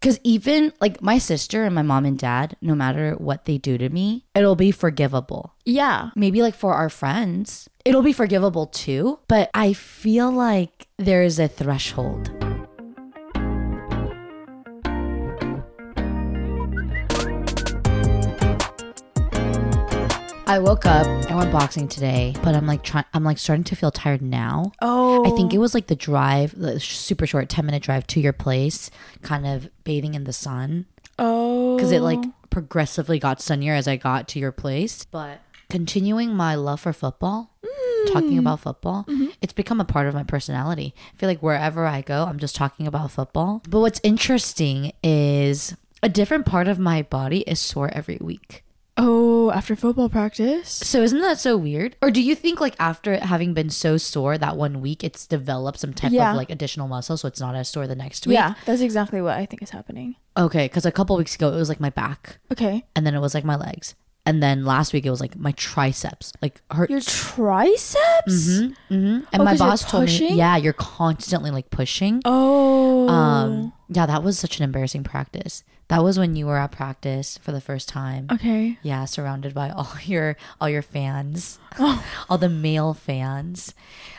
Because even like my sister and my mom and dad, no matter what they do to me, it'll be forgivable. Yeah. Maybe like for our friends, it'll be forgivable too. But I feel like there is a threshold. I woke up, I went boxing today, but I'm like trying I'm like starting to feel tired now. Oh. I think oh. it was like the drive, the super short 10 minute drive to your place, kind of bathing in the sun Oh. because it like progressively got sunnier as I got to your place. But continuing my love for football, talking mm. about football, mm-hmm. it's become a part of my personality. I feel like wherever I go, I'm just talking about football. But what's interesting is a different part of my body is sore every week. Oh, after football practice. So isn't that so weird? Or do you think like after having been so sore that one week, it's developed some type Yeah. of like additional muscle, so it's not as sore the next week? Yeah, that's exactly what I think is happening. Okay, because a couple weeks ago it was like my back, Okay. and then it was like my legs, and then last week it was like my triceps, like hurt. Your triceps? Mm hmm And Oh, my boss told me, yeah, you're constantly like pushing. Oh. Um, yeah, that was such an embarrassing practice. That was when you were at practice for the first time. okay. Yeah, surrounded by all your all your fans, Oh. all the male fans.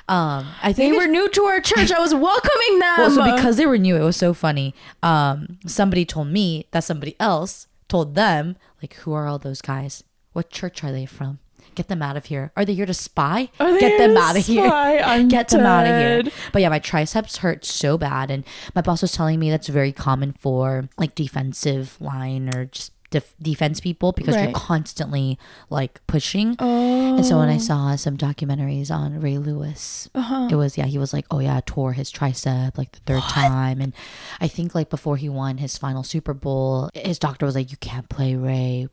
Um, I They think were new to our church. I was welcoming them. well, so because they were new, it was so funny. Um, somebody told me that somebody else told them, like, who are all those guys? What church are they from? Get them out of here. Are they here to spy? Are they Get them out of here. I'm Get them out of here. But yeah, my triceps hurt so bad, and my boss was telling me that's very common for like defensive line or just def- defense people because you're constantly like pushing. oh. And so when I saw some documentaries on Ray Lewis, Uh-huh. it was yeah, he was like, oh yeah, tore his tricep like the third time, and I think like before he won his final Super Bowl, his doctor was like, you can't play Ray,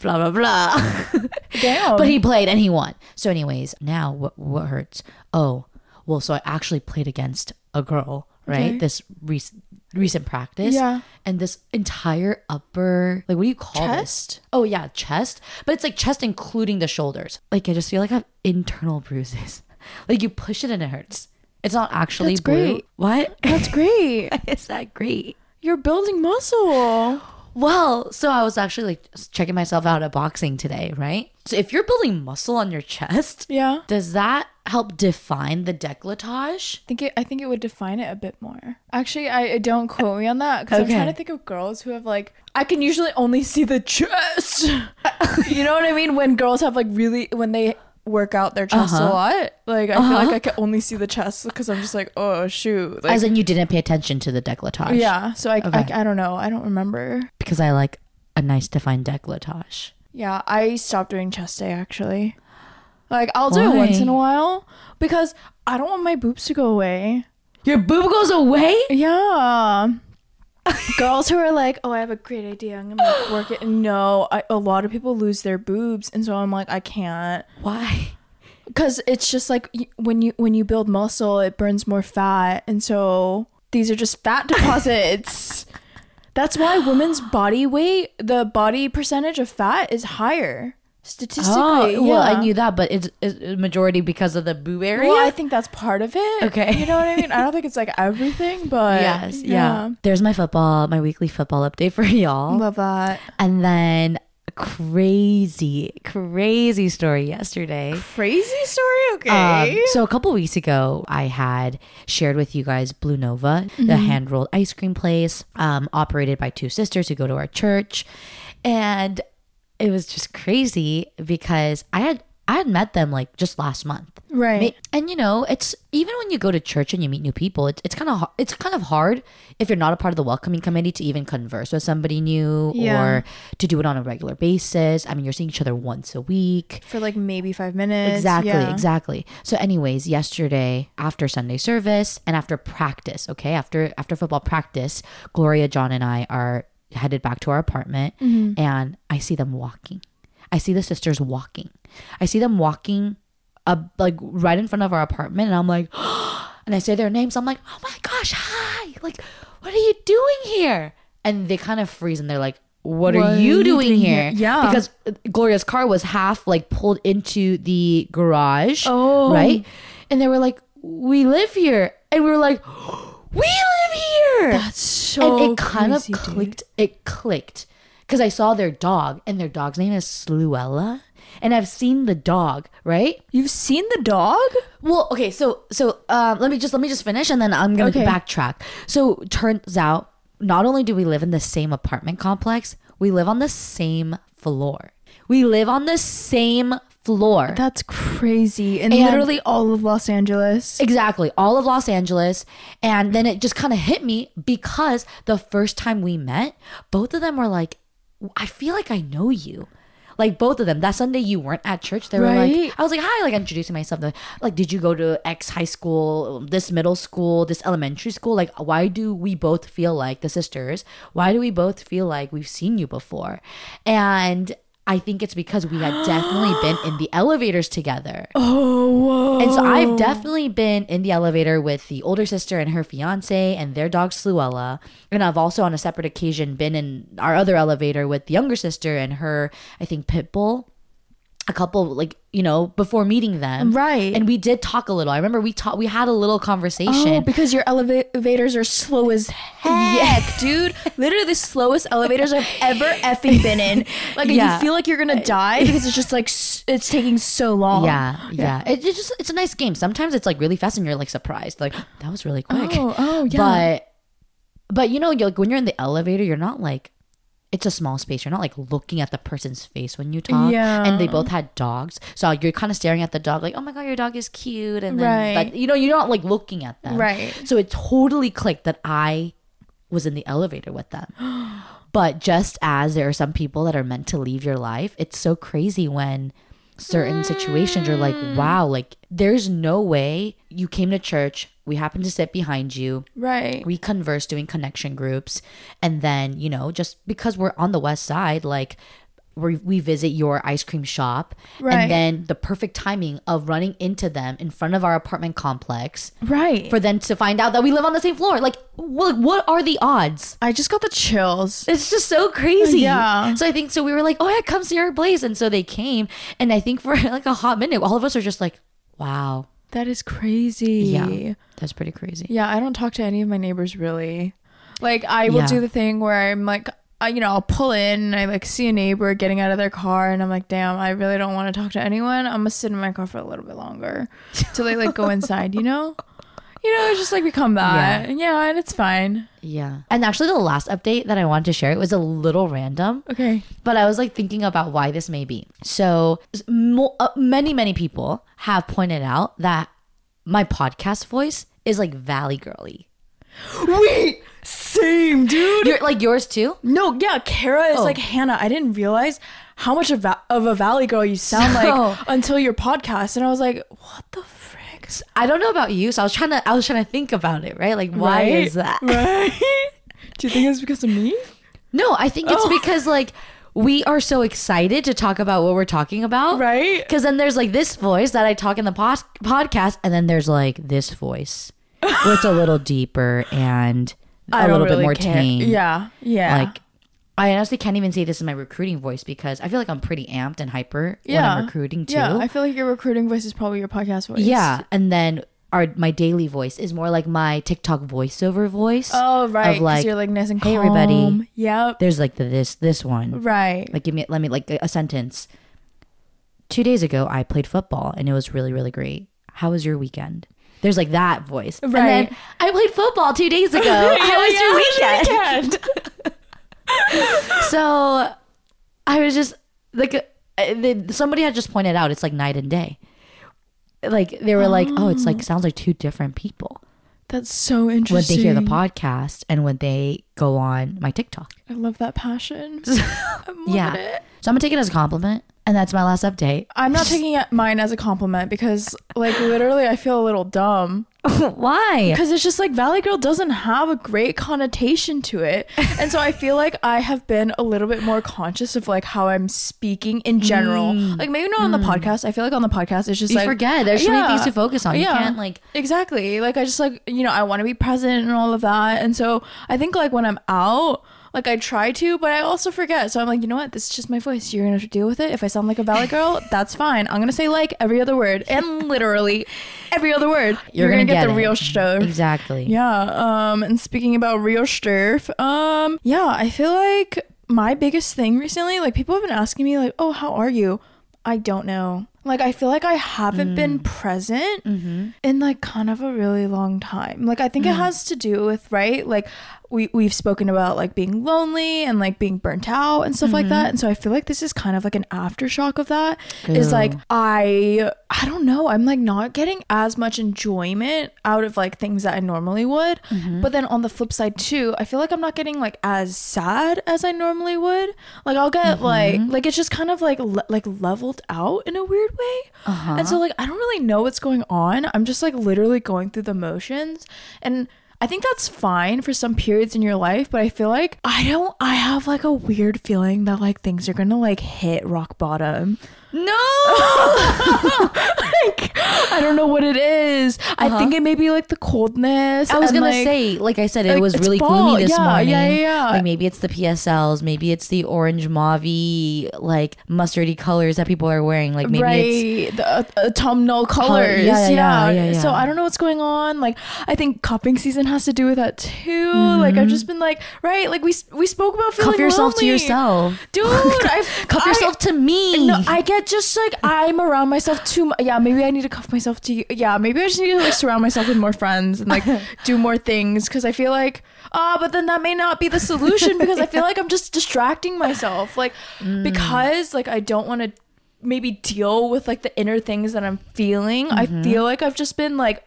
blah blah blah. Damn. but he played and he won. So, anyways, now what what hurts? Oh, well, so I actually played against a girl, right? Okay. This recent recent practice, Yeah. and this entire upper like what do you call Chest? this? Oh yeah, chest. But it's like chest including the shoulders. Like I just feel like I have internal bruises. Like you push it and it hurts. It's not actually That's blue. great. What? That's great. Is that great? You're building muscle. Well, so I was actually like checking myself out at boxing today, right? So if you're building muscle on your chest, Yeah. does that help define the décolletage? I think it, I think it would define it a bit more. Actually, I I- don't quote me on that because I'm trying to think of girls who have like I can usually only see the chest. you know what I mean? When girls have like really when they work out their chest Uh-huh. a lot, like I feel Uh-huh. like I can only see the chest because I'm just like oh shoot. Like, As in you didn't pay attention to the décolletage. yeah. So I, Okay. I I don't know. I don't remember. Because I like a nice defined décolletage. Yeah, I stopped doing chest day actually. Like I'll do it once in a while because I don't want my boobs to go away. Your boob goes away? Yeah. Girls who are like, oh, I have a great idea. I'm gonna like, work it. No, I, a lot of people lose their boobs, and so I'm like, I can't, Why? because it's just like when you when you build muscle, it burns more fat, and so these are just fat deposits. That's why women's body weight, the body percentage of fat, is higher statistically. Oh, well, I knew that, but it's, it's majority because of the boob area. Well, I think that's part of it. Okay. you know what I mean. I don't think it's like everything, but yes, yeah. There's my football, my weekly football update for y'all. love that. And then a crazy, crazy story yesterday. Crazy story. Okay. Um, so a couple weeks ago, I had shared with you guys Blue Nova, the hand rolled ice cream place, um, operated by two sisters who go to our church, and it was just crazy because I had I had met them like just last month. right. And you know, it's even when you go to church and you meet new people, it's it's kind of it's kind of hard if you're not a part of the welcoming committee to even converse with somebody new Yeah. or to do it on a regular basis. I mean, you're seeing each other once a week. for like maybe five minutes. Exactly, yeah. exactly. So anyways, yesterday after Sunday service and after practice, okay? After after football practice, Gloria, John and I are headed back to our apartment Mm-hmm. and I see them walking. I see the sisters walking. I see them walking up like right in front of our apartment and I'm like and I say their names. I'm like, "Oh my gosh, hi. Like, what are you doing here?" And they kind of freeze and they're like, what, are you doing, here? Yeah. Because Gloria's car was half like pulled into the garage. Oh. Right? And they were like, we live here. And we were like, we live here. That's so and it kind of dude. clicked. It clicked because I saw their dog, and their dog's name is Sluella, and I've seen the dog, right? You've seen the dog? Well, okay, so so um, let me just let me just finish, and then I'm gonna Okay. backtrack. So turns out, not only do we live in the same apartment complex, we live on the same floor. We live on the same floor. That's crazy. And, And- literally all of Los Angeles. Exactly, all of Los Angeles. And then it just kind of hit me because the first time we met, both of them were like, I feel like I know you. Like both of them. That Sunday you weren't at church. They were Right. like, I was like, hi, like introducing myself. They're Like, did you go to X high school, this middle school, this elementary school? Like, why do we both feel like the sisters? Why do we both feel like we've seen you before? And I think it's because we had definitely been in the elevators together. Oh, whoa. And so I've definitely been in the elevator with the older sister and her fiance and their dog Sluella. And I've also on a separate occasion been in our other elevator with the younger sister and her, I think, pit bull. A couple like, you know, before meeting them. Right. And we did talk a little. I remember we talked we had a little conversation. Oh, because your elevators are slow as heck, dude. Literally the slowest elevators I've ever effing been in. Like Yeah. you feel like you're gonna die because it's just like it's taking so long. yeah, yeah. It, it's just it's a nice game. Sometimes it's like really fast and you're like surprised. Like, that was really quick. Oh, oh yeah. But but you know, you're, like when you're in the elevator, you're not like it's a small space. You're not like looking at the person's face when you talk. Yeah. And they both had dogs, so you're kind of staring at the dog, like, oh my god, your dog is cute, and then Right. but you know, you're not like looking at them. Right. So it totally clicked that I was in the elevator with them. But just as there are some people that are meant to leave your life, it's so crazy when certain situations you're like, mm. wow, like there's no way you came to church, we happened to sit behind you, right. we converse doing connection groups and then you know just because we're on the west side like we we visit your ice cream shop Right. and then the perfect timing of running into them in front of our apartment complex right. for them to find out that we live on the same floor like what, what are the odds I just got the chills. it's just so crazy. Yeah. So I think so. We were like, "Oh yeah, come see our place," and so they came. And I think for like a hot minute, all of us are just like, "Wow, That is crazy. yeah, that's pretty crazy." Yeah, I don't talk to any of my neighbors really. Like I will Yeah. do the thing where I'm like I, you know, I'll pull in and I like see a neighbor getting out of their car and I'm like, damn, I really don't want to talk to anyone. I'm gonna sit in my car for a little bit longer till they like go inside, you know? You know, it's just like become that. Yeah. and it's fine. Yeah. And actually, the last update that I wanted to share it was a little random, Okay. but I was like thinking about why this may be. So, mo- uh, many, many people have pointed out that my podcast voice is like Valley Girly. Wait, same, dude. You're like yours too? No, yeah, Kara is Oh. like Hannah. I didn't realize how much of, va- of a valley girl you sound So- like until your podcast, and I was like, what the frick? I don't know about you, so I was trying to I was trying to think about it, right? Like why Right? is that? Right? Do you think it's because of me? No, I think it's Oh. because like we are so excited to talk about what we're talking about. Right? Because then there's like this voice that I talk in the pos- podcast, and then there's like this voice where it's a little deeper and a little bit more tame. Yeah, yeah. Like, I honestly can't even say this is my recruiting voice because I feel like I'm pretty amped and hyper when yeah, I'm recruiting too. Yeah, I feel like your recruiting voice is probably your podcast voice. Yeah, and then our my daily voice is more like my TikTok voiceover voice. Oh right, Of, like, you're like nice and calm. "Hey, everybody." Yep. There's like the, this this one. Right. Like give me let me like a sentence. Two days ago, I played football and it was really really great. How was your weekend? There's like that voice. And Right. then I played football two days ago. How was your weekend? So I was just like, uh, somebody had just pointed out it's like night and day. Like they were like, oh, it's like sounds like two different people That's so interesting. when they hear the podcast and when they go on my TikTok. I love that passion. Yeah. it. So I'm gonna take it as a compliment, and that's my last update. I'm not taking it mine as a compliment because, like, literally, I feel a little dumb. Why? Because it's just like Valley Girl doesn't have a great connotation to it. And so I feel like I have been a little bit more conscious of like how I'm speaking in general. Like maybe not on the podcast. I feel like on the podcast it's just Mm. You like forget. There's so many things to focus on. Yeah, You Yeah. can't like Exactly. Like I just like, you know, I want to be present and all of that. And so I think like when I'm out, Like I try to, but I also forget. So I'm like, you know what? This is just my voice. You're gonna have to deal with it. If I sound like a valley girl, that's fine. I'm gonna say like every other word and literally every other word. You're, gonna, get, get the real stuff. Exactly. Yeah. Um. And speaking about real stuff, um. Yeah, I feel like my biggest thing recently, like people have been asking me, like, "Oh, how are you?" I don't know. Like I feel like I haven't been present in like kind of a really long time. Like I think it has to do with right, like we we've spoken about like being lonely and like being burnt out and stuff like mm-hmm. that. And so I feel like this is kind of like an aftershock of that. Is like I I don't know. I'm like not getting as much enjoyment out of like things that I normally would. Mm-hmm. But then on the flip side too, I feel like I'm not getting like as sad as I normally would. Like I'll get mm-hmm. like like it's just kind of like le- like leveled out in a weird way. Uh-huh. And so like I don't really know what's going on. I'm just like literally going through the motions and I think that's fine for some periods in your life, but I feel like I don't I have like a weird feeling that like things are going to like hit rock bottom. No. like I don't know what it is. I think it may be like the coldness. I was and, gonna like- say, like I said, it like, was it's really fall. gloomy this Yeah, morning. yeah, yeah, yeah. Like maybe it's the PSLs, maybe it's the orange mauvey, like mustardy colors that people are wearing. Like maybe it's the uh, autumnal colors yeah, yeah, yeah, yeah, yeah, so i don't know what's going on like i think cuffing season has to do with that too like i've just been like right like we we spoke about feeling cuff yourself to yourself. dude i Cuff I- yourself to me. no, I get just like I'm around myself too. mu- Yeah, maybe I need to cuff myself to you. Yeah, maybe I just need to like surround myself with more friends and like do more things because I feel like ah, but then that may not be the solution because I feel like I'm just distracting myself, like because like I don't want to maybe deal with like the inner things that I'm feeling. I feel like I've just been like.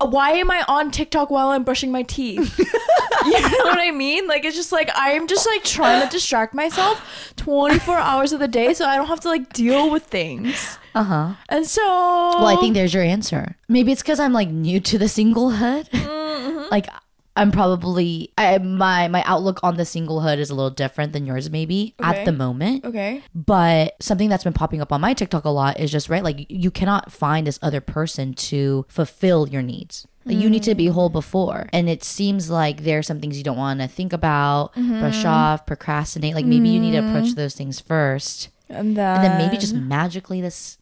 Why am I on TikTok while I'm brushing my teeth? you know what I mean? Like it's just like I'm just like trying to distract myself 24 hours of the day so I don't have to like deal with things. uh huh. And so Well, I think there's your answer. Maybe it's because I'm like new to the singlehood. Mm-hmm. like I'm probably I my my outlook on the singlehood is a little different than yours maybe Okay. at the moment. Okay. But something that's been popping up on my TikTok a lot is just right like you cannot find this other person to fulfill your needs. Like you need to be whole before. And it seems like there are some things you don't want to think about, mm-hmm. brush off, procrastinate. Like maybe you need to approach mm-hmm. those things first. And then, And then maybe just magically this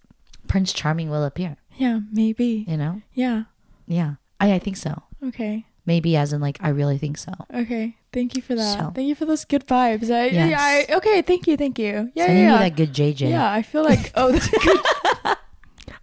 Prince Charming will appear. yeah, maybe. You know? Yeah. Yeah. I, I think so. Okay. Maybe as in like I really think so. Okay. Thank you for that. So- Thank you for those good vibes. I, Yes. yeah, I, okay, thank you, thank you. Yeah, Sending yeah. you that good JJ. yeah, I feel like oh that's good.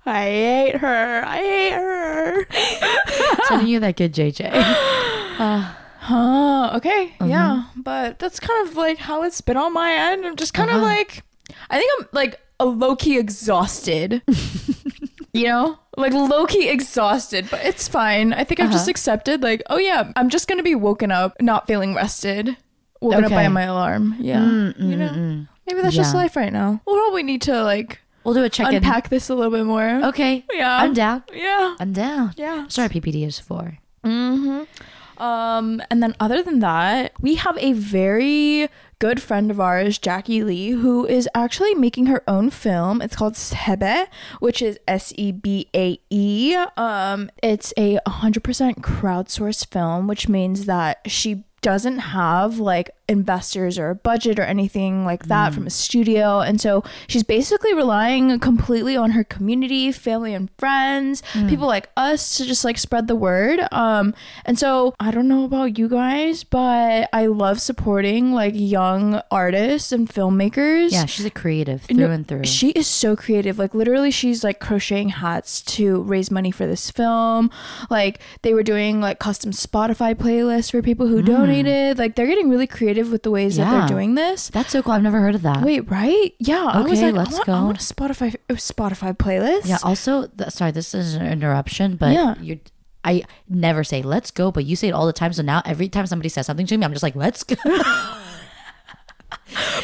I hate her. I hate her. Sending you that good JJ. Huh. Okay. Uh-huh. Yeah. But that's kind of like how it's been on my end. I'm just kind of Uh-huh. like, I think I'm like a low key exhausted. you know, like low key exhausted, but it's fine. I think I've just Uh-huh. accepted, like, oh yeah, I'm just gonna be woken up, not feeling rested, woken up by my alarm. Yeah. Mm, you mm, know, mm. maybe that's just life right now. We'll probably need to like We'll do a check in. unpack this a little bit more. Okay. Yeah. I'm down. Yeah. I'm down. Yeah. Sorry, PPD is for. Mm-hmm. Um, and then other than that, we have a very good friend of ours, Jackie Lee, who is actually making her own film. It's called Sebae, which is S E B A E. Um, it's a 100% crowdsourced film, which means that she doesn't have like investors or a budget or anything like that from a mm. studio and so she's basically relying completely on her community family and friends mm. people like us to just like spread the word um and so i don't know about you guys but i love supporting like young artists and filmmakers Yeah, she's a creative through no, and through. She is so creative. Like literally she's like crocheting hats to raise money for this film. Like they were doing like custom Spotify playlists for people who mm. donated. Like they're getting really creative with the ways that Mm. They're doing this. That's so cool. I've never heard of that. Wait, right? Yeah. I was Okay, like, let's I want, go. I want a Spotify a Spotify playlist. Yeah. Also, th- sorry, this is an interruption, but Yeah. you're. I never say let's go, but you say it all the time. So now every time somebody says something to me, I'm just like, let's go.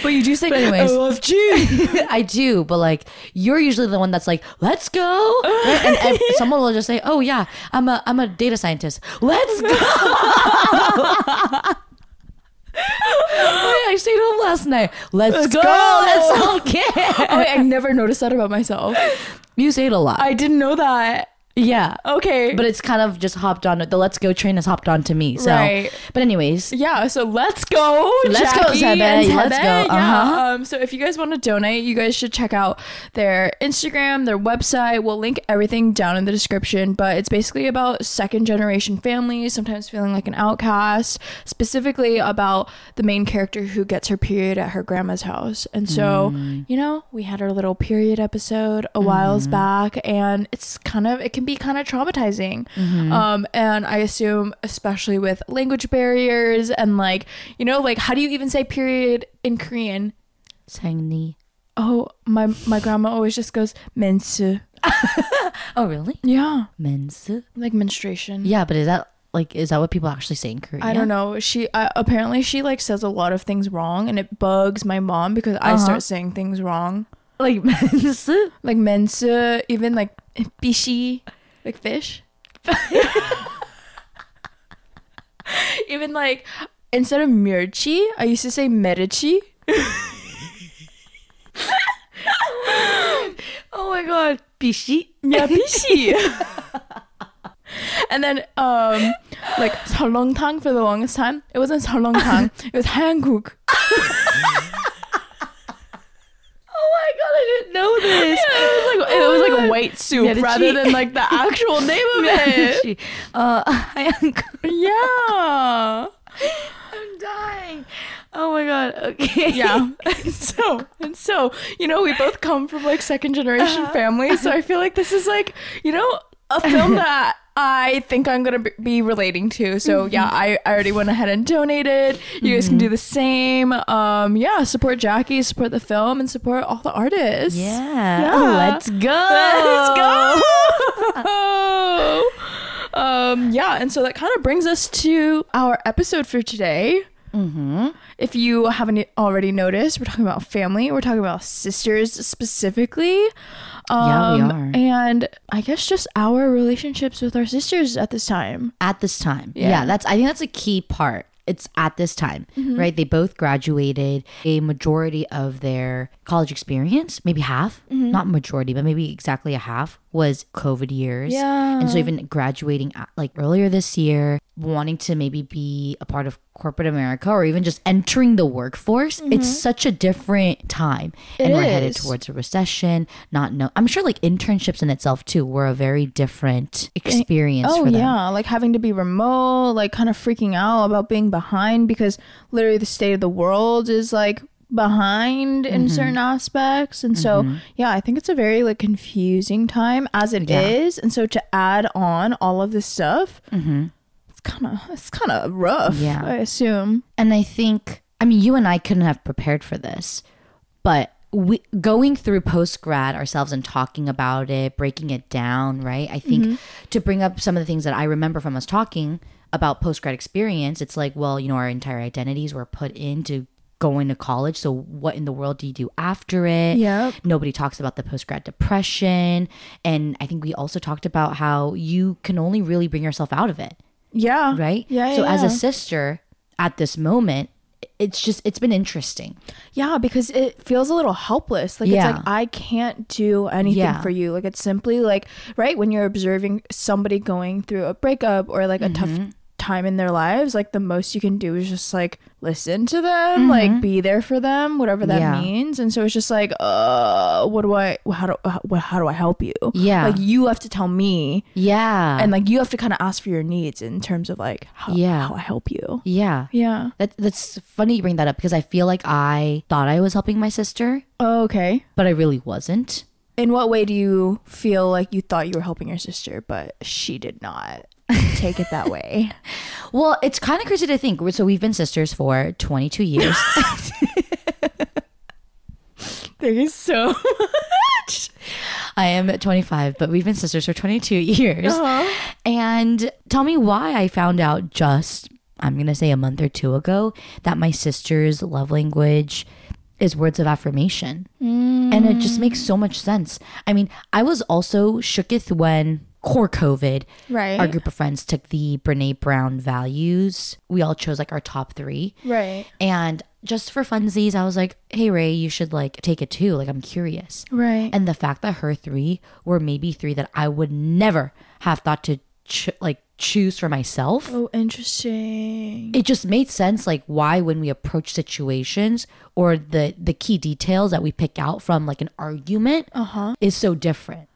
But you do say anyways. OFG. I do, but like you're usually the one that's like, let's go. Right? And, and someone will just say, oh yeah, I'm a I'm a data scientist. Let's go. Oh, yeah, I stayed home last night. Let's, go. go. That's okay. oh, I never noticed that about myself. You say it a lot. I didn't know that. Yeah. Okay. But it's kind of just hopped on. The Let's Go train has hopped on to me. So, Right. but anyways, yeah, so let's go. Let's go, Jackie Sebae. and Let's go. Yeah. Uh-huh. Um, so if you guys want to donate, you guys should check out their Instagram, their website. We'll link everything down in the description. But it's basically about second generation families, sometimes feeling like an outcast, specifically about the main character who gets her period at her grandma's house. And so, Mm. you know, we had our little period episode a whiles Mm-hmm. back, and it's kind of, it can be kind of traumatizing. Mm-hmm. Um, and I assume, especially with language barriers and like, you know, like how do you even say period in Korean? Sangni. Oh, my my grandma always just goes mensu. Oh, really? Yeah, Mensu. like menstruation. Yeah, but is that like is that what people actually say in Korea? I don't know. She uh, apparently she like says a lot of things wrong, and it bugs my mom because I Uh-huh. start saying things wrong, Like mensu. like mensu, even like bishi, like fish, Even like instead of Mirchi, I used to say Medici. oh my god. Bishi. Yeah, Bishi. and then um like time for the longest time. It wasn't Salongtang. it was Hanguk my god, I didn't know this. it was like it was like a white soup rather than like the actual name of it. Uh, I am, yeah. I'm dying. Oh my god. Okay. Yeah. And so and so, you know, we both come from like second generation families, so I feel like this is like, you know, a film that I think I'm gonna be- be relating to. So yeah, I, I already went ahead and donated. You guys can do the same. Um, yeah, support Jackie, support the film, and support all the artists. Yeah. Yeah. Let's go. Let's go. um, yeah, and so that kind of brings us to our episode for today. Mm-hmm. If you haven't already noticed, we're talking about family. We're talking about sisters specifically. Yeah, we Um, are. And I guess just our relationships with our sisters at this time. At this time. Yeah. Yeah. that's I think that's a key part. It's at this time, Mm-hmm. right? They both graduated a majority of their college experience, maybe half, Mm-hmm. not majority, but maybe exactly a half was COVID years. Yeah. And so even graduating at, like earlier this year, wanting to maybe be a part of corporate America or even just entering the workforce, it's such a different time. Mm-hmm. It and we're headed towards a recession, not know I'm sure like internships in itself too were a very different experience Oh for them. yeah, like having to be remote, like kind of freaking out about being behind because literally the state of the world is like behind in Mm-hmm. certain aspects. And so yeah, I think it's a very like confusing time as it is. Yeah. And so to add on all of this stuff, it's kind of it's kind of rough. Mm-hmm. Yeah. I assume. And I think, I mean, you and I couldn't have prepared for this, but we going through post grad ourselves and talking about it, breaking it down, right? I think to bring up some of the things that I remember from us talking about post grad experience, it's like, well, you know, our entire identities were put into going to college. So what in the world do you do after it? Yep. Nobody talks about the post grad depression. And I think we also talked about how you can only really bring yourself out of it Yeah. right? Yeah. So yeah, as yeah. a sister at this moment, it's just it's been interesting. Yeah, because it feels a little helpless. Like Yeah. it's like I can't do anything Yeah. for you. Like it's simply like right when you're observing somebody going through a breakup or like a Mm-hmm. tough time in their lives, like the most you can do is just like listen to them, Mm-hmm. like be there for them, whatever that Yeah. means. And so it's just like, uh, what do I? How do how, how do I help you? Yeah. like you have to tell me, Yeah. and like you have to kind of ask for your needs in terms of like how Yeah. how I help you. yeah. Yeah. That that's funny you bring that up because I feel like I thought I was helping my sister, Oh, okay. but I really wasn't. In what way do you feel like you thought you were helping your sister, but she did not take it that way? Well, it's kind of crazy to think. So we've been sisters for 22 years. Thank you so much. I am 25, but we've been sisters for 22 years. Uh-huh. And tell me why I found out just, I'm going to say a month or two ago, that my sister's love language is words of affirmation. And it just makes so much sense. I mean, I was also shooketh when core COVID, Right. our group of friends took the Brene Brown values. We all chose like our top three. Right. And just for funsies, I was like, hey, Ray, you should like take it too. Like, I'm curious. Right. And the fact that her three were maybe three that I would never have thought to ch- like choose for myself. oh, interesting. It just made sense, like why when we approach situations or the the key details that we pick out from like an argument Uh-huh. is so different,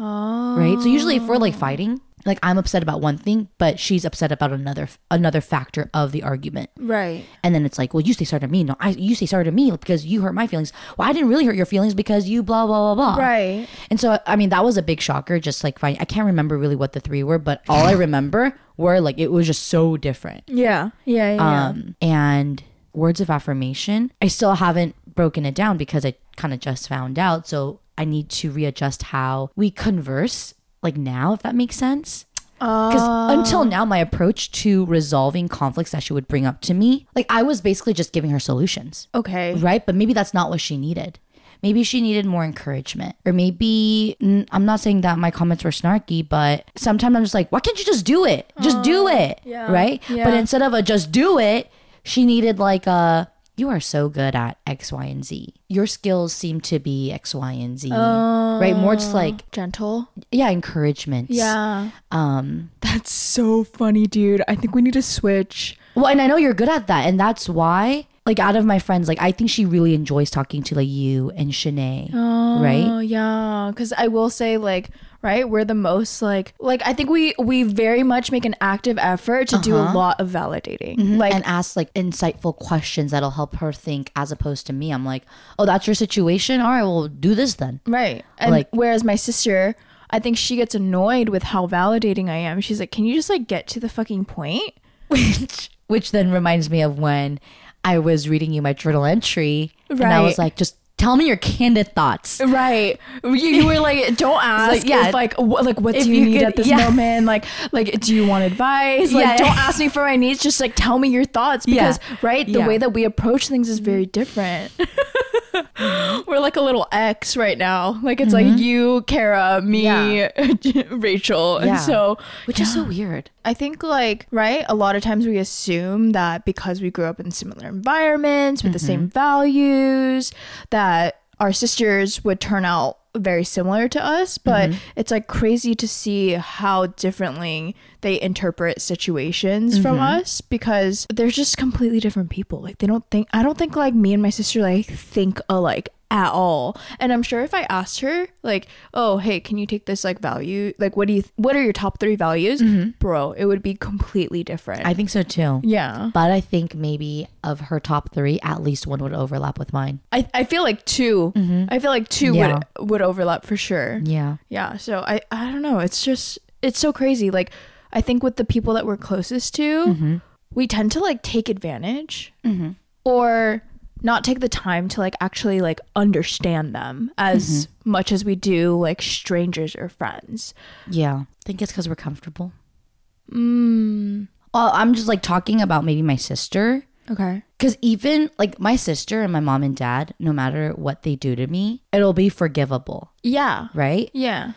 Oh. right? So usually, if we're like fighting, like I'm upset about one thing, but she's upset about another another factor of the argument. Right. And then it's like, well, you say sorry to me. No, I you say sorry to me because you hurt my feelings. Well, I didn't really hurt your feelings because you blah blah blah blah. Right. And so I mean that was a big shocker. Just like fine, I can't remember really what the three were, but all I remember were like it was just so different. Yeah. Yeah. Yeah. Um, and words of affirmation, I still haven't broken it down because I kind of just found out. So I need to readjust how we converse, like now, if that makes sense. Because ah. until now, my approach to resolving conflicts that she would bring up to me, like I was basically just giving her solutions, okay. right? But maybe that's not what she needed. Maybe she needed more encouragement. Or maybe, I'm not saying that my comments were snarky, but sometimes I'm just like, why can't you just do it? Just do ah, it. yeah, Right? yeah. But instead of a just do it, she needed like a, you are so good at X, Y, and Z. Your skills seem to be X, Y, and Z. right? More just like, Gentle. yeah, encouragement. Yeah. Um, That's so funny, dude. I think we need to switch. Well, and I know you're good at that, and that's why, like, out of my friends, like, I think she really enjoys talking to like you and Shanae, oh, right? Oh yeah, because I will say like right, we're the most like like I think we we very much make an active effort to do a uh-huh. lot of validating. Mm-hmm. Like and ask like insightful questions that'll help her think, as opposed to me. I'm like, oh, that's your situation. All right, well, do this then. right, and like- whereas my sister. I think she gets annoyed with how validating I am. She's like, "Can you just like get to the fucking point?" Which, which then reminds me of when I was reading you my journal entry, and I was like, just tell me your candid thoughts. Right. You, you were like, don't ask. like, yeah. if, like, wh- like, what do you, you need could- at this yeah. moment? Like, like, do you want advice? Like, Yeah. don't ask me for my needs. Just like, tell me your thoughts. Yeah. Because, right, the Yeah. way that we approach things is very different. We're like a little X right now. Like, it's like mm-hmm. you, Kara, me, Rachel. And Yeah. so, Which is so weird. I think like right a lot of times we assume that because we grew up in similar environments with the same mm-hmm. values that our sisters would turn out very similar to us but mm-hmm. it's like crazy to see how differently they interpret situations from mm-hmm. us because they're just completely different people. Like they don't think I don't think like me and my sister like think alike at all. And i'm sure if i asked her like oh hey can you take this like value like what do you what are your top three values? Mm-hmm. Bro it would be completely different. I think so too. yeah. But I think maybe of her top three, at least one would overlap with mine. i, I feel like 2 mm-hmm. i feel like two Yeah. would would overlap for sure. Yeah. yeah so i i don't know. It's just it's so crazy. Like i think with the people that we're closest to mm-hmm. we tend to like take advantage or not take the time to like actually like understand them as much as we do like strangers or friends Yeah. I think it's because we're comfortable. mm, Well, I'm just like talking about maybe my sister. okay Because even like my sister and my mom and dad, no matter what they do to me, it'll be forgivable, yeah right? yeah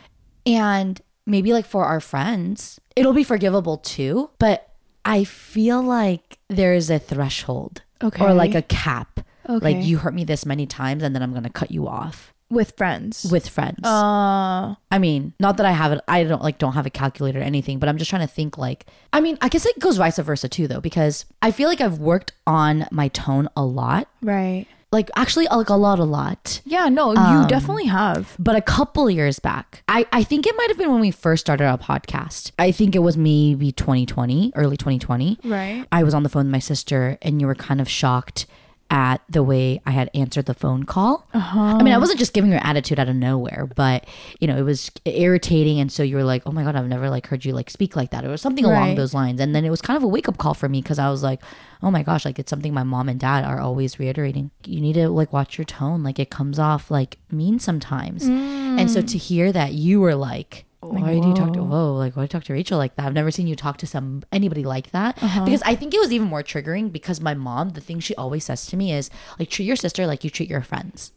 And maybe like for our friends, it'll be forgivable too. But I feel like there is a threshold Okay. or like a cap. Okay. Like you hurt me this many times and then I'm going to cut you off with friends with friends. uh I mean, not that I have it, I don't like don't have a calculator or anything, but I'm just trying to think like, I mean, I guess it goes vice versa too, though, because I feel like I've worked on my tone a lot. right Like, actually, like a lot, a lot. yeah no you Um, definitely have But a couple years back, I, I think it might have been when we first started our podcast. I think it was maybe 2020, early 2020. right I was on the phone with my sister, and you were kind of shocked at the way I had answered the phone call. uh-huh I mean, I wasn't just giving her attitude out of nowhere, but you know, it was irritating, and so you were like, "Oh my god, I've never like heard you like speak like that," or something along those lines. And then it was kind of a wake up call for me because I was like, "Oh my gosh, like it's something my mom and dad are always reiterating. You need to like watch your tone, like it comes off like mean sometimes." And so to hear that you were like. Why do you talk to whoa? Like why do you talk to Rachel like that? I've never seen you talk to some anybody like that. Uh-huh. Because I think it was even more triggering because my mom, the thing she always says to me is like treat your sister like you treat your friends.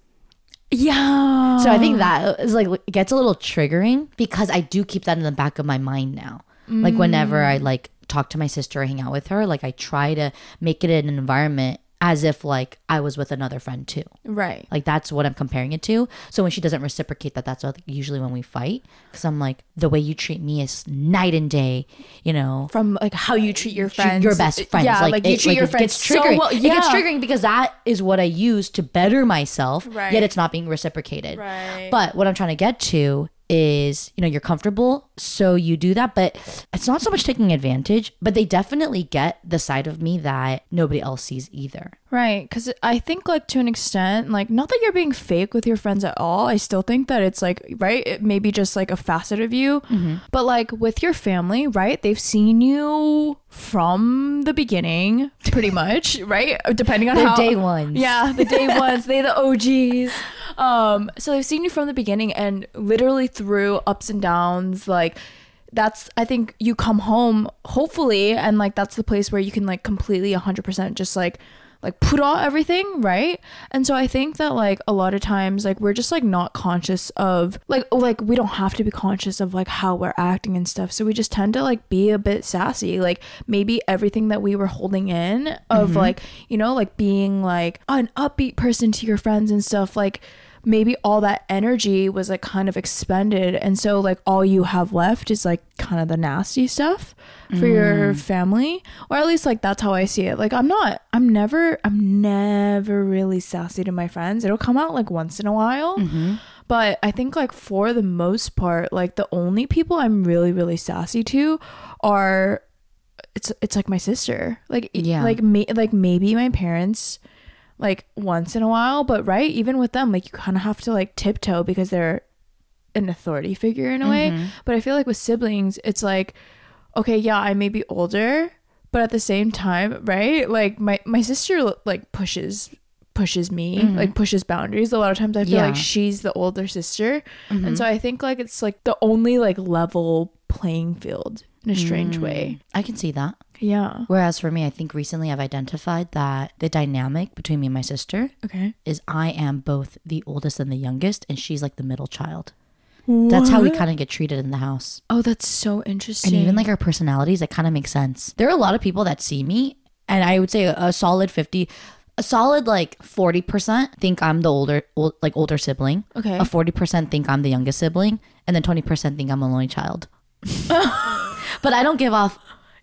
yeah So I think that is like it gets a little triggering because I do keep that in the back of my mind now. Like whenever I mm. like talk to my sister or hang out with her, like I try to make it an environment as if like I was with another friend too. Right. Like that's what I'm comparing it to. So when she doesn't reciprocate that, that's what, usually when we fight. Because I'm like, the way you treat me is night and day. You know, From like how you treat your friends. your best friends. Yeah, like, you it- treat like, your it friends gets so triggering. well. It Yeah. gets triggering because that is what I use to better myself. Right. Yet it's not being reciprocated. Right. But what I'm trying to get to is, you know, you're comfortable, so you do that. But it's not so much taking advantage, but they definitely get the side of me that nobody else sees either. Right, because I think like to an extent, like not that you're being fake with your friends at all. I still think that it's like right, it may be just like a facet of you, Mm-hmm. but like with your family, right? They've seen you from the beginning, pretty much, right? Depending on The how day ones. yeah, the day ones, they the OGs. Um, so they've seen you from the beginning and literally through ups and downs, like that's I think you come home hopefully and like that's the place where you can like completely 100% just like like put out everything, right? And so I think that like a lot of times like we're just like not conscious of like like we don't have to be conscious of like how we're acting and stuff. So we just tend to like be a bit sassy. Like maybe everything that we were holding in of like, you know, like being like an upbeat person to your friends and stuff like maybe all that energy was like kind of expended. And so like all you have left is like kind of the nasty stuff for your mm. family. Or at least like that's how i see it. Like i'm not i'm never i'm never really sassy to my friends. It'll come out like once in a while. Mm-hmm. But i think like for the most part like the only people i'm really really sassy to are it's it's like my sister. Like Yeah. like me like maybe my parents like once in a while but right even with them like you kind of have to like tiptoe because they're an authority figure in a way. Mm-hmm. But i feel like with siblings it's like okay yeah i may be older but at the same time right like my my sister like pushes pushes me mm-hmm. like pushes boundaries. A lot of times i feel Yeah. like she's the older sister. And mm-hmm. so i think like it's like the only like level playing field in a strange way. Mm. I can see that. Yeah Whereas for me, I think recently I've identified that the dynamic between me and my sister okay is I am both the oldest and the youngest, and she's like the middle child. That's how we kind of get treated in the house. oh that's so interesting And even like our personalities, it kind of makes sense. There are a lot of people that see me, and I would say a, a solid 50, a solid like 40% think I'm the older, old, like older sibling. Okay. A 40% think I'm the youngest sibling, and then 20% think I'm a lonely child. but I don't give off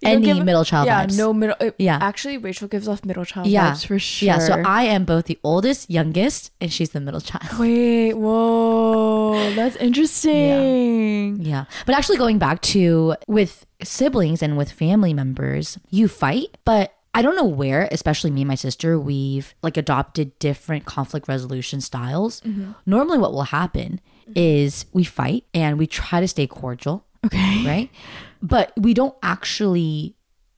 any give- middle child yeah vibes. no middle uh, Yeah. actually rachel gives off middle child yeah. vibes for sure Yeah, so I am both the oldest, youngest, and she's the middle child. wait whoa that's interesting Yeah. But actually going back to with siblings and with family members, you fight, but I don't know where, especially me and my sister, we've like adopted different conflict resolution styles. Normally what will happen is we fight and we try to stay cordial, okay right? But we don't actually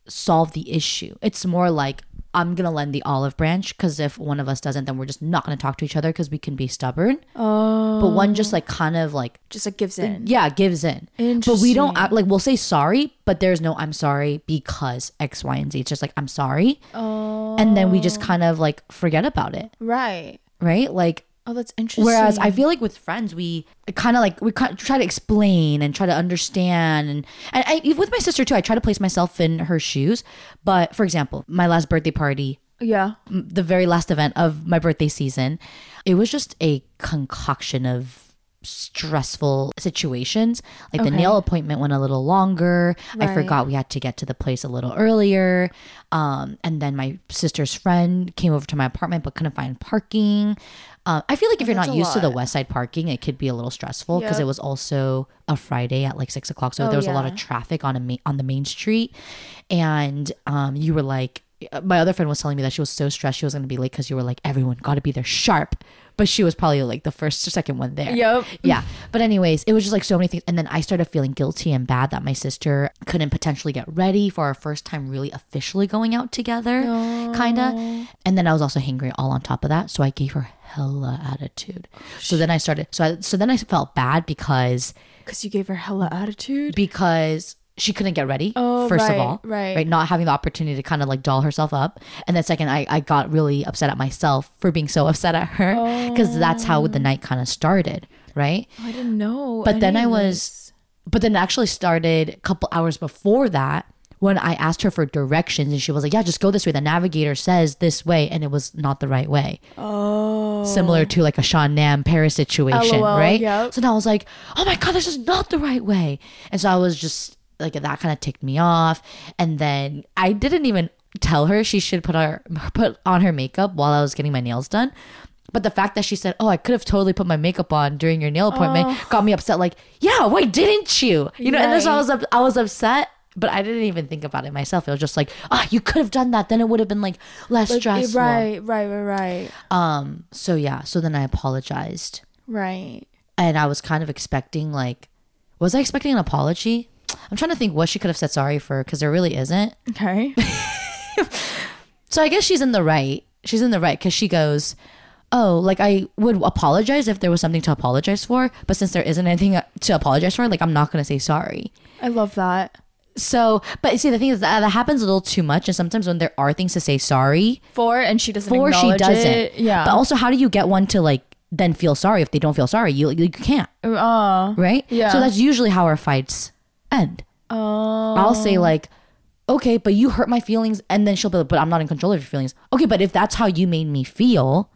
solve the issue. It's more like I'm going to lend the olive branch because if one of us doesn't, then we're just not going to talk to each other because we can be stubborn. oh But one just like kind of like just like gives in yeah, gives in. But we don't act like we'll say sorry, but there's no I'm sorry because X, Y, and Z. It's just like I'm sorry. oh And then we just oh. kind of like forget about it. right Right? Like oh that's interesting whereas I feel like with friends we kind of like we try to explain and try to understand and and I with my sister too, I try to place myself in her shoes. But for example, my last birthday party, yeah the very last event of my birthday season, it was just a concoction of stressful situations. Like the nail appointment went a little longer. I forgot we had to get to the place a little earlier. Um, and then my sister's friend came over to my apartment but couldn't find parking. Um, I feel like if you're that's not used to the west side parking, it could be a little stressful because Yep. it was also a Friday at like six o'clock, so Oh, there was a lot of traffic on a ma- on the main street, and um, you were like, my other friend was telling me that she was so stressed she was going to be late because you were like, everyone got to be there sharp, but she was probably like the first or second one there. Yep. Yeah. But anyways, it was just like so many things, and then I started feeling guilty and bad that my sister couldn't potentially get ready for our first time really officially going out together, kind of. And then I was also hangry all on top of that, so I gave her hella attitude. So then I started. So I, so then I felt bad because because you gave her hella attitude because she couldn't get ready Oh, first right, of all right. right not having the opportunity to kind of like doll herself up and then second i, I got really upset at myself for being so upset at her because that's how the night kind of started right oh, i didn't know But then I was- but then it actually started a couple hours before that when I asked her for directions and she was like, yeah, just go this way. The navigator says this way. And it was not the right way. Oh. Similar to like a Sean Nam Paris situation, LOL, right? yep. So now I was like, oh my God, this is not the right way. And so I was just like, that kind of ticked me off. And then I didn't even tell her she should put her put on her makeup while I was getting my nails done. But the fact that she said, "Oh, I could have totally put my makeup on during your nail appointment," got me upset. Like, yeah, why didn't you? You know, and then so I was I was upset, but I didn't even think about it myself. It was just like, ah, you could have done that. Then it would have been like less stressful. Right, right, right, right. Um. So yeah. So then I apologized, Right. and I was kind of expecting like, was I expecting an apology? I'm trying to think what she could have said sorry for because there really isn't. Okay. So I guess she's in the right. She's in the right because she goes, "Oh, like I would apologize if there was something to apologize for, but since there isn't anything to apologize for, like I'm not gonna say sorry." I love that. So, but see, the thing is that that happens a little too much, and sometimes when there are things to say sorry For and she doesn't for, she doesn't. it. Yeah. But also, how do you get one to like then feel sorry if they don't feel sorry? You you can't, uh, right? Yeah. So that's usually how our fights end. oh. I'll say like, okay, but you hurt my feelings, and then she'll be like, but I'm not in control of your feelings. Okay, but if that's how you made me feel,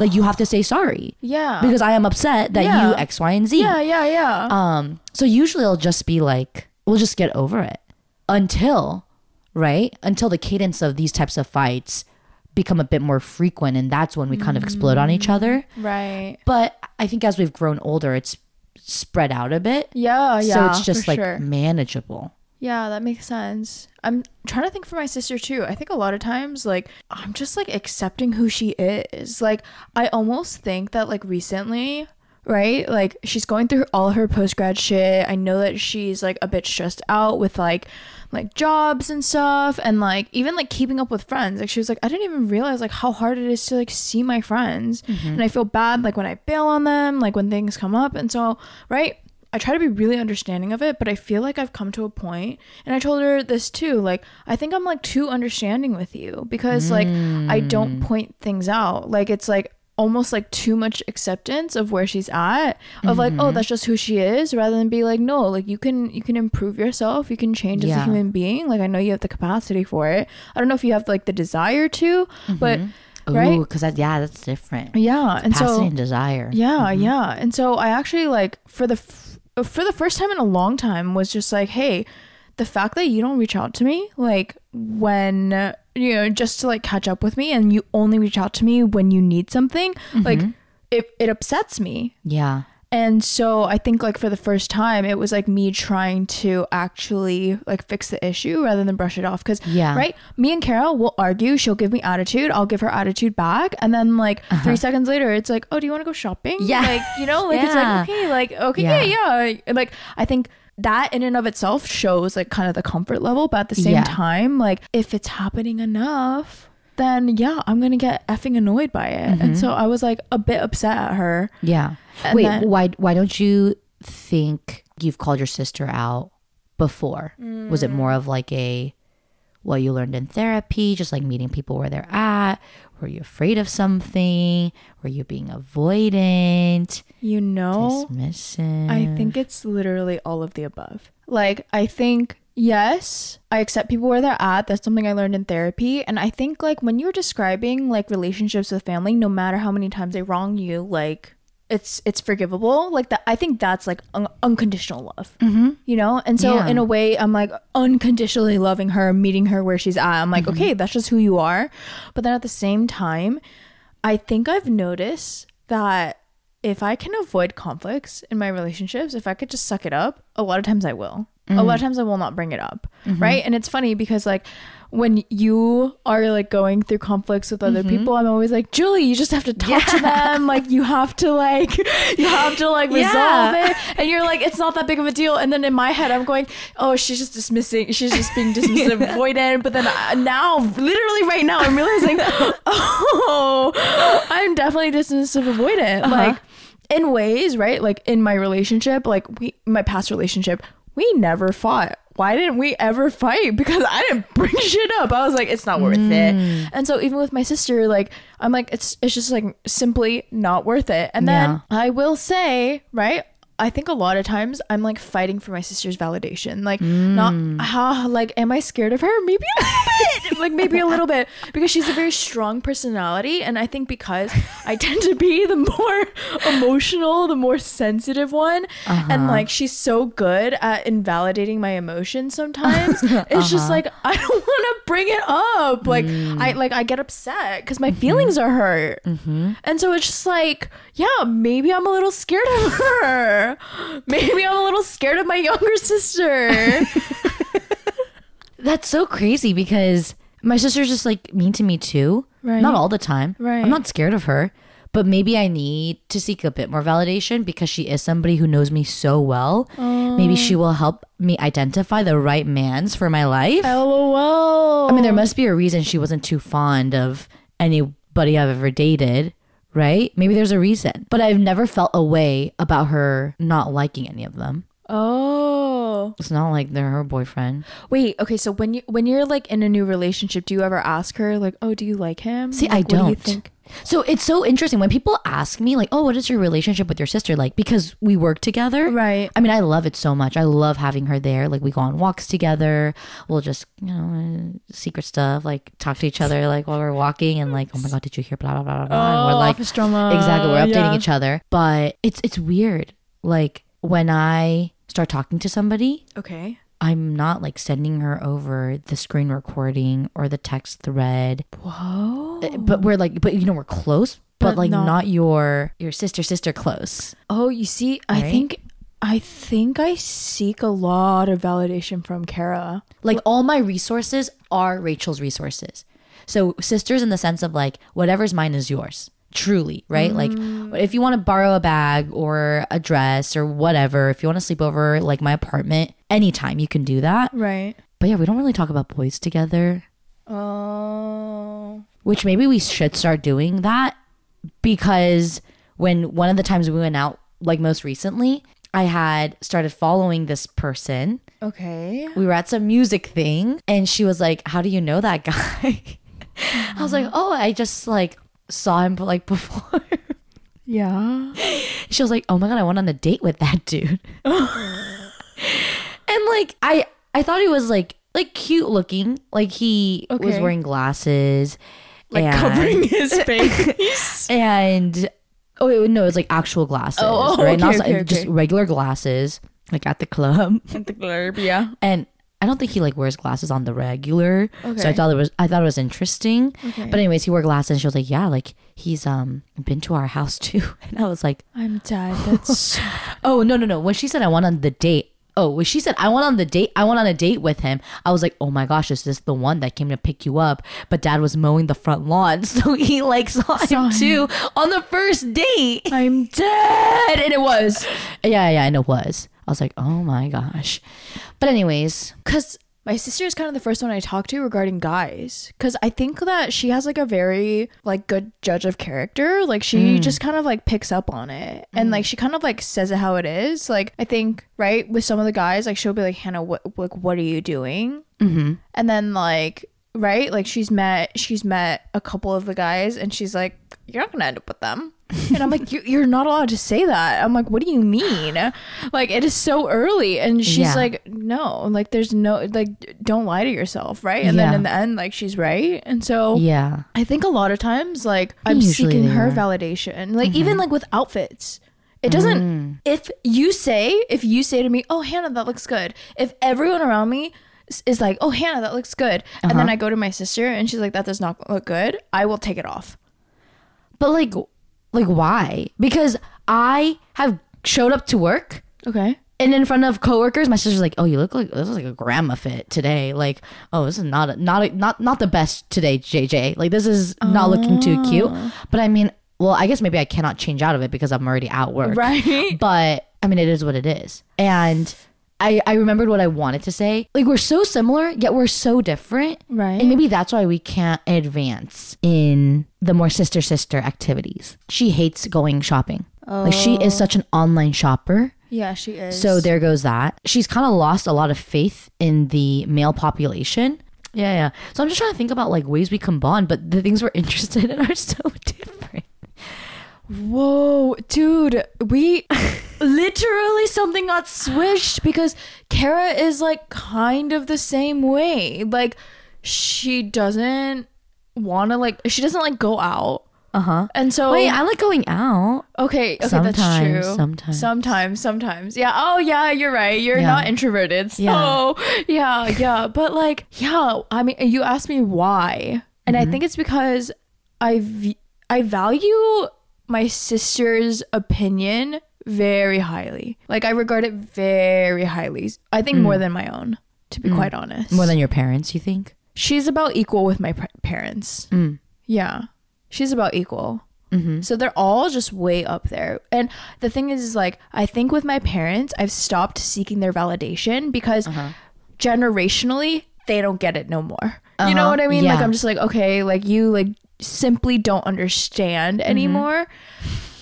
like you have to say sorry yeah. because I am upset that Yeah. you X, Y, and Z. yeah, yeah, yeah. Um. So usually it'll just be like we'll just get over it until, right? Until the cadence of these types of fights become a bit more frequent, and that's when we kind of explode on each other. right. But I think as we've grown older, it's spread out a bit. Yeah, yeah. so it's just like sure. manageable. Yeah, that makes sense. I'm trying to think for my sister too. I think a lot of times, like, I'm just like accepting who she is. Like, I almost think that, like, recently, right? Like, she's going through all her post grad shit. I know that she's like a bit stressed out with like, like jobs and stuff, and like even like keeping up with friends. Like, she was like, I didn't even realize like how hard it is to like see my friends, mm-hmm. and I feel bad like when I bail on them, like when things come up, and so right. I try to be really understanding of it, but I feel like I've come to a point, and I told her this too. Like, I think I'm like too understanding with you because like I don't mm. point things out. Like it's like almost like too much acceptance of where she's at of like oh mm-hmm. that's just who she is rather than be like no like you can you can improve yourself you can change as a human being like i know you have the capacity for it i don't know if you have like the desire to mm-hmm. but right because that yeah, that's different. yeah and Capacity so and desire. yeah, mm-hmm. yeah. And so I actually like for the f- for the first time in a long time was just like, hey, the fact that you don't reach out to me like when you know just to like catch up with me and you only reach out to me when you need something, like it it upsets me. Yeah. And so I think like for the first time it was like me trying to actually like fix the issue rather than brush it off cuz Yeah. right me and Carol will argue she'll give me attitude I'll give her attitude back and then like 3 seconds later it's like oh do you want to go shopping Uh-huh. Yeah. like you know like it's like okay like okay Yeah. yeah yeah And, like I think that in and of itself shows like kind of the comfort level but at the same Yeah. time like if it's happening enough then yeah I'm to get effing annoyed by it Mm-hmm. and so I was like a bit upset at her Yeah. And Wait, then- why why don't you think you've called your sister out before? Was it more of like a what you learned in therapy, just like meeting people where they're at? Were you afraid of something? Were you being avoidant? You know, Dismissive? I think it's literally all of the above. Like, I think, yes, I accept people where they're at. That's something I learned in therapy. And I think, like, when you're describing like relationships with family, no matter how many times they wrong you, like, it's it's forgivable like that i think that's like un- unconditional love mm-hmm. you know and so Yeah. in a way i'm like unconditionally loving her meeting her where she's at i'm like mm-hmm. okay that's just who you are but then at the same time I think I've noticed that if I can avoid conflicts in my relationships, if I could just suck it up, a lot of times I will. A lot of mm-hmm. times I will not bring it up. Mm-hmm. Right. And it's funny because, like, when you are like going through conflicts with other mm-hmm. people, I'm always like, Julie, you just have to talk to them. Like, you have to, like, you have to, like, resolve Yeah. it. And you're like, it's not that big of a deal. And then in my head, I'm going, oh, she's just dismissing, she's just being dismissive, avoidant. But then I, now, literally right now, I'm realizing, oh, I'm definitely dismissive avoidant. Uh-huh. Like in ways, right? Like in my relationship, like we, my past relationship, we never fought. Why didn't we ever fight? Because I didn't bring shit up. I was like, it's not worth it. Mm. And so even with my sister, like I'm like, it's it's just like simply not worth it. And then Yeah. I will say, right? I think a lot of times I'm like fighting for my sister's validation. Like Mm. not how like am I scared of her? Maybe a little bit. like maybe a little bit because she's a very strong personality and I think because I tend to be the more emotional, the more sensitive one Uh-huh. and like she's so good at invalidating my emotions sometimes. It's just Uh-huh. like I don't want to bring it up. Like Mm. I like I get upset cuz my Mm-hmm. feelings are hurt. And so it's just like, yeah, maybe I'm a little scared of her. Maybe I'm a little scared of my younger sister. That's so crazy because my sister's just like mean to me too. Right. Not all the time. Right. I'm not scared of her, but maybe I need to seek a bit more validation because she is somebody who knows me so well. Maybe she oh. will help me identify the right mans for my life. LOL. I mean, there must be a reason she wasn't too fond of anybody I've ever dated, right? Maybe there's a reason. But I've never felt a way about her not liking any of them. Oh. It's not like they're her boyfriend. Wait, okay, so when you when you're like in a new relationship, do you ever ask her like, "Oh, do you like him?" See, Like, I do don't. think? So it's so interesting when people ask me, like, oh, what is your relationship with your sister like? Because we work together. Right. I mean, I love it so much. I love having her there. Like, we go on walks together. We'll just, you know, secret stuff, like talk to each other, like while we're walking and like, oh my God, did you hear blah, blah, blah, blah, blah. and we're oh, like, office drama. exactly, we're updating yeah. each other. But it's, it's weird. Like, when I start talking to somebody, Okay. I'm not like sending her over the screen recording or the text thread Whoa. uh, but we're like but you know we're close but, But like not- not, your your sister sister close Oh, you see, I think I think I seek a lot of validation from Kara. like all my resources are rachel's resources so sisters in the sense of like whatever's mine is yours truly right like mm. if you want to borrow a bag or a dress or whatever if you want to sleep over like my apartment anytime you can do that Right. but yeah we don't really talk about boys together Oh. which maybe we should start doing that because when one of the times we went out like most recently i had started following this person Okay. we were at some music thing and she was like how do you know that guy i was like oh i just like saw him like before Yeah. she was like oh my god i went on a date with that dude and like i i thought he was like like cute looking like he was wearing glasses Like and- covering his face. and oh wait, no, it's like actual glasses, Oh, oh, right? okay, Not okay, just regular glasses, like at the club. At the blurb, yeah. And I don't think he like wears glasses on the regular. So I thought it was I thought it was interesting. Okay. But anyways, he wore glasses. and She was like, "Yeah, like he's um been to our house too." And I was like, I'm dead. That's "Oh no no no!" When she said I went on the date. Oh, when she said I went on the date, I went on a date with him. I was like, "Oh my gosh, is this the one that came to pick you up?" But Dad was mowing the front lawn, so he like saw, Saw him him. too on the first date. I'm dead. And it was. Yeah, yeah, and it was. I was like, oh my gosh. But anyways, Because my sister is kind of the first one I talked to regarding guys. Because I think that she has like a very like good judge of character. Like she just kind of like picks up on it, and like she kind of like says it how it is. Like I think right with some of the guys, like she'll be like, Hannah, what like what are you doing? mm-hmm. And then like right, like she's met she's met a couple of the guys, and she's like, you're not gonna end up with them. and I'm like, you, you're not allowed to say that. I'm like, what do you mean? Like, it is so early. And she's Yeah. like, no, like, there's no, like, don't lie to yourself, right? And then in the end, like, she's right. And so yeah. I think a lot of times, like, I'm Usually seeking her are. Mm-hmm. validation. Like, even like with outfits. It doesn't, Mm. if you say, if you say to me, oh, Hannah, that looks good. If everyone around me is like, oh, Hannah, that looks good. And Uh-huh. then I go to my sister and she's like, that does not look good. I will take it off. But like, like why? Because I have showed up to work Okay. and in front of coworkers, my sister's like, "Oh, you look like this is like a grandma fit today." Like, "Oh, this is not a, not a, not not the best today, JJ." Like, this is not looking too cute. But I mean, well, I guess maybe I cannot change out of it because I'm already at work. Right. But I mean, it is what it is. And I, I remembered what I wanted to say. Like, we're so similar, yet we're so different. Right. And maybe that's why we can't advance in the more sister sister activities. She hates going shopping. Oh. Like, she is oh. such an online shopper. Yeah, she is. So there goes that. She's kind of lost a lot of faith in the male population. Yeah, yeah. So I'm just trying to think about like ways we can bond, but the things we're interested in are so different. Whoa, dude, we literally something got switched because Kara is like kind of the same way. Like she doesn't want to like she doesn't like go out. Uh huh. And so Wait, I like going out. okay, okay, Sometimes, that's true. sometimes. Sometimes, sometimes. Yeah. Oh yeah, you're right. You're Yeah. not introverted. So Yeah. yeah, yeah. But like, yeah, I mean you asked me why. And Mm-hmm. I think it's because I v- I value my sister's opinion very highly. Like I regard it very highly. I think more than my own, to be quite honest. Mm. More than your parents, you think? she's about equal with my pa- parents. Mm. Yeah. She's about equal. Mm-hmm. So they're all just way up there. And the thing is, is like, I think with my parents, I've stopped seeking their validation because Uh-huh. generationally, they don't get it no more. You know Uh-huh. what I mean? Like, I'm just like, okay, like, you, like, simply don't understand Mm-hmm. anymore.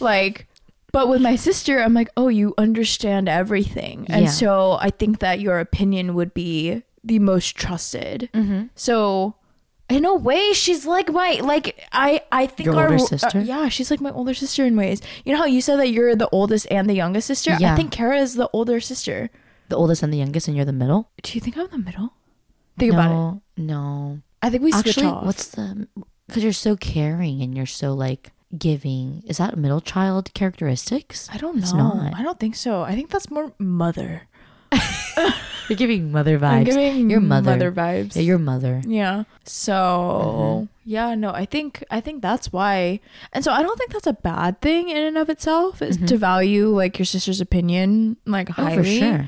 Like, but with my sister, I'm like, oh, you understand everything. And Yeah. so I think that your opinion would be the most trusted. Mm-hmm. So in a way, she's like my like I I think Your our older uh, sister? yeah, she's like my older sister in ways. You know how you said that you're the oldest and the youngest sister? yeah. I think Kara is the older sister. The oldest and the youngest, and you're the middle? Do you think I'm the middle? Think about it. no, No. I think we Actually, off. what's the. Because you're so caring and you're so like giving. Is that middle child characteristics? I don't know. Not. I don't think so. I think that's more mother. You're giving mother vibes. I'm giving your mother. mother vibes. Yeah, your mother. Yeah. So Mm-hmm. yeah, no, I think I think that's why. And so I don't think that's a bad thing in and of itself is to value like your sister's opinion like Mm-hmm. Oh, highly. for sure.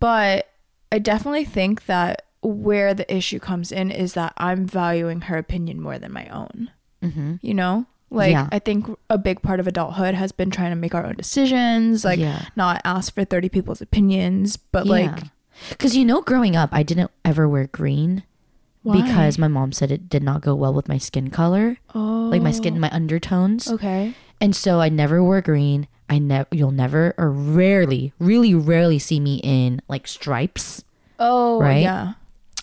But I definitely think that where the issue comes in is that I'm valuing her opinion more than my own. Mm-hmm. You know? Like Yeah. I think a big part of adulthood has been trying to make our own decisions, like Yeah. not ask for 30 people's opinions, but like because you know, growing up, I didn't ever wear green why? because my mom said it did not go well with my skin color, oh, like my skin, my undertones. Okay. And so I never wore green. I never, you'll never or rarely, really rarely see me in like stripes. Oh, Right? Yeah.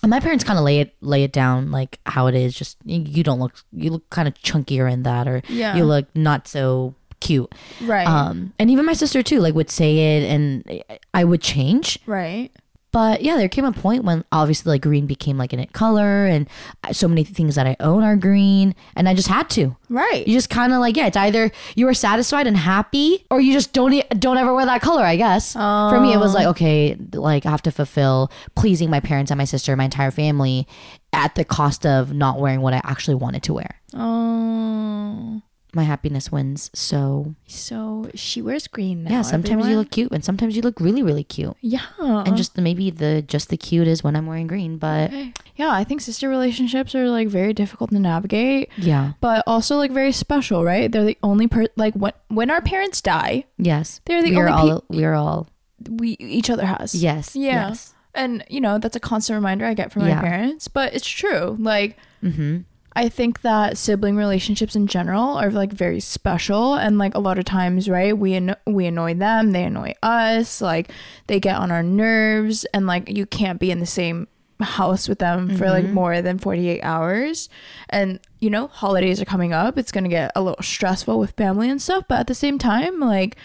And my parents kind of lay it lay it down like how it is. Just you- you don't look, you look kind of chunkier in that, or Yeah. you look not so cute. Right. Um, and even my sister too, like would say it, and I would change. right. But yeah, there came a point when obviously like green became like an it color, and so many things that I own are green, and I just had to. Right. You just kind of like yeah, it's either you are satisfied and happy, or you just don't don't ever wear that color. I guess for me it was like okay, like I have to fulfill pleasing my parents and my sister, my entire family, at the cost of not wearing what I actually wanted to wear. oh. My happiness wins. So So she wears green now. yeah, sometimes you everyone. look cute, and sometimes you look really really cute. Yeah. And just maybe the just the cute is when I'm wearing green, but Okay. Yeah, I think sister relationships are like very difficult to navigate, yeah, but also like very special, right? They're the only per like when when our parents die, yes, They're the we are only all we are all we each other has. yes, Yeah. yes. And you know, that's a constant reminder I get from Yeah. my parents, but it's true. Like Mm-hmm. I think that sibling relationships in general are like very special and like a lot of times, right? We anno- we annoy them, they annoy us, like they get on our nerves and like you can't be in the same house with them for like mm-hmm. more than 48 hours. And you know, holidays are coming up. It's going to get a little stressful with family and stuff, but at the same time, like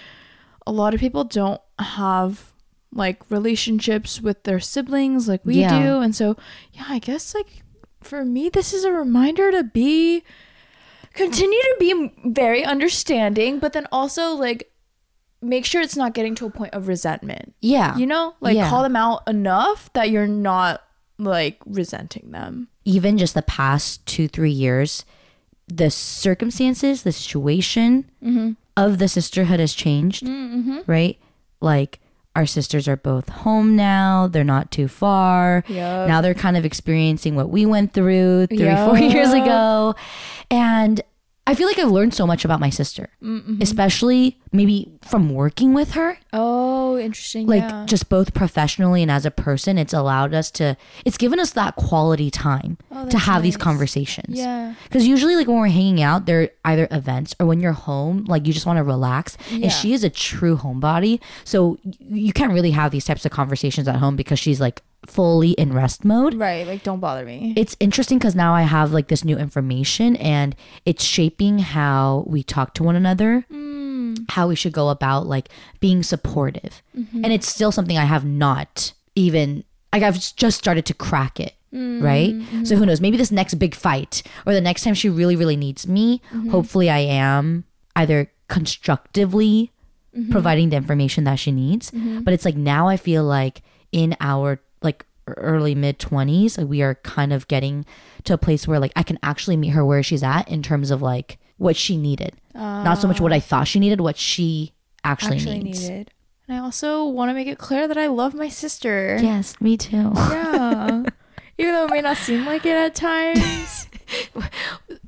a lot of people don't have like relationships with their siblings like we Yeah. do. And so, yeah, I guess like for me, this is a reminder to be continue to be very understanding, but then also like make sure it's not getting to a point of resentment. Yeah. You know, like Yeah. call them out enough that you're not like resenting them. even just the past two, three years, the circumstances, the situation Mm-hmm. of the sisterhood has changed, right? Like our sisters are both home now, they're not too far. Yup. Now they're kind of experiencing what we went through three, Yup. four years ago. And I feel like I've learned so much about my sister, mm-hmm. especially maybe from working with her. Oh, interesting. like just both professionally and as a person it's allowed us to it's given us that quality time oh, to that's have these conversations Yeah. because usually like when we're hanging out they're either events or when you're home like you just want to relax Yeah. and she is a true homebody so you can't really have these types of conversations at home because she's like fully in rest mode Right. Like, don't bother me. it's interesting because now I have like this new information and it's shaping how we talk to one another. how we should go about like being supportive. Mm-hmm. And it's still something I have not even like I've just started to crack it. Mm-hmm. Right? So who knows? Maybe this next big fight or the next time she really, really needs me, Mm-hmm. hopefully I am either constructively Mm-hmm. providing the information that she needs. But it's like now I feel like in our like early mid 20s, like we are kind of getting to a place where like I can actually meet her where she's at in terms of like what she needed. Not so much what I thought she needed, what she actually, Actually needs. needed. And I also want to make it clear that I love my sister. Yes, me too. Yeah. Even though it may not seem like it at times.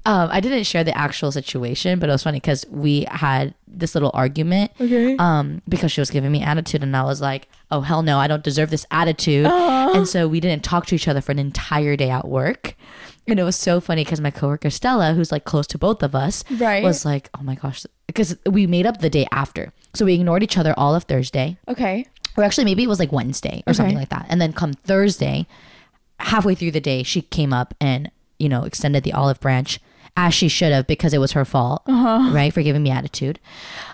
um, I didn't share the actual situation, but it was funny because we had this little argument. Okay. Um, because she was giving me attitude, and I was like, "Oh hell no, I don't deserve this attitude." And so we didn't talk to each other for an entire day at work. And it was so funny because my coworker Stella, who's like close to both of us, Right. was like, "Oh my gosh," because we made up the day after, so we ignored each other all of Thursday, Okay. or actually maybe it was like Wednesday or something like that. And then come Thursday, halfway through the day, she came up and you know extended the olive branch as she should have because it was her fault, right, for giving me attitude.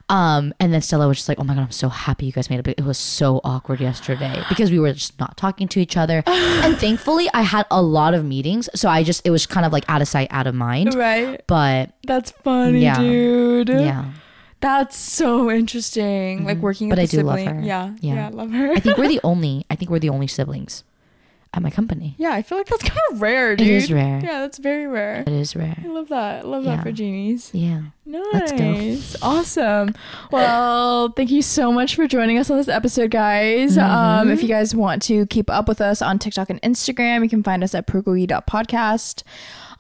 Um, and then Stella was just like, "Oh my god, I'm so happy you guys made it." It was so awkward yesterday because we were just not talking to each other, and thankfully I had a lot of meetings, so I just it was kind of like out of sight, out of mind. Right. But That's funny, Yeah. dude. yeah, That's so interesting. Like working But I a do love sibling. her. Yeah. Yeah. Yeah. I love her. I think we're the only. I think we're the only siblings at my company. yeah, I feel like that's kind of rare, It dude. is rare. Yeah, that's very rare. It is rare. I love that. I love Yeah. that for genies. Yeah. Nice. Awesome. Well, thank you so much for joining us on this episode, guys. Mm-hmm. Um, if you guys want to keep up with us on TikTok and Instagram, you can find us at Prugogi.podcast.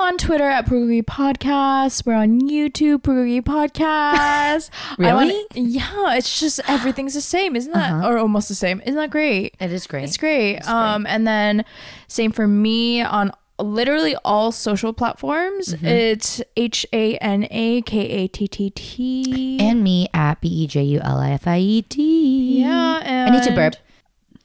On Twitter at Prugogi Podcast. We're on YouTube, Prugogi Podcast. I wanna- Really? yeah, it's just everything's the same, isn't that? Uh-huh. Or almost the same. Isn't that great? It is great. It's great. um, and then same for me on literally all social platforms. Mm-hmm. It's H A N A K A T T T. and me at B E J U L I F I E T. Yeah, And I need to burp.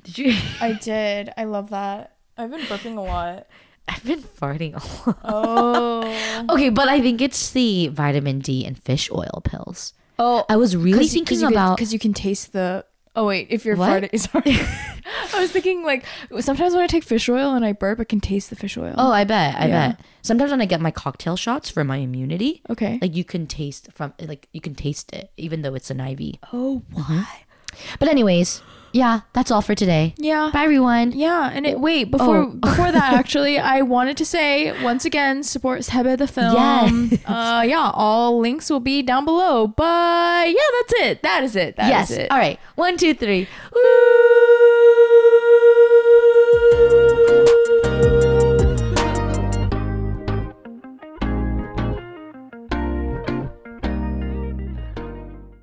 Did you? I did. I love that. I've been burping a lot. I've been farting a lot. Oh. Okay, but I think it's the vitamin D and fish oil pills. Oh. I was really thinking about. because you can taste the. Oh wait, if you're What? farting, sorry. I was thinking like sometimes when I take fish oil and I burp, I can taste the fish oil. Oh, I bet. I Yeah. bet. Sometimes when I get my cocktail shots for my immunity, okay. like you can taste from like you can taste it even though it's an IV. oh, why? But anyways, yeah, that's all for today. Yeah. Bye everyone. Yeah, and it, wait before Oh. before that actually, I wanted to say once again support Sebae the film. Yes. Uh, yeah, all links will be down below. But yeah, that's it. That is it. That is yes. it. All right. One, two, three. Woo!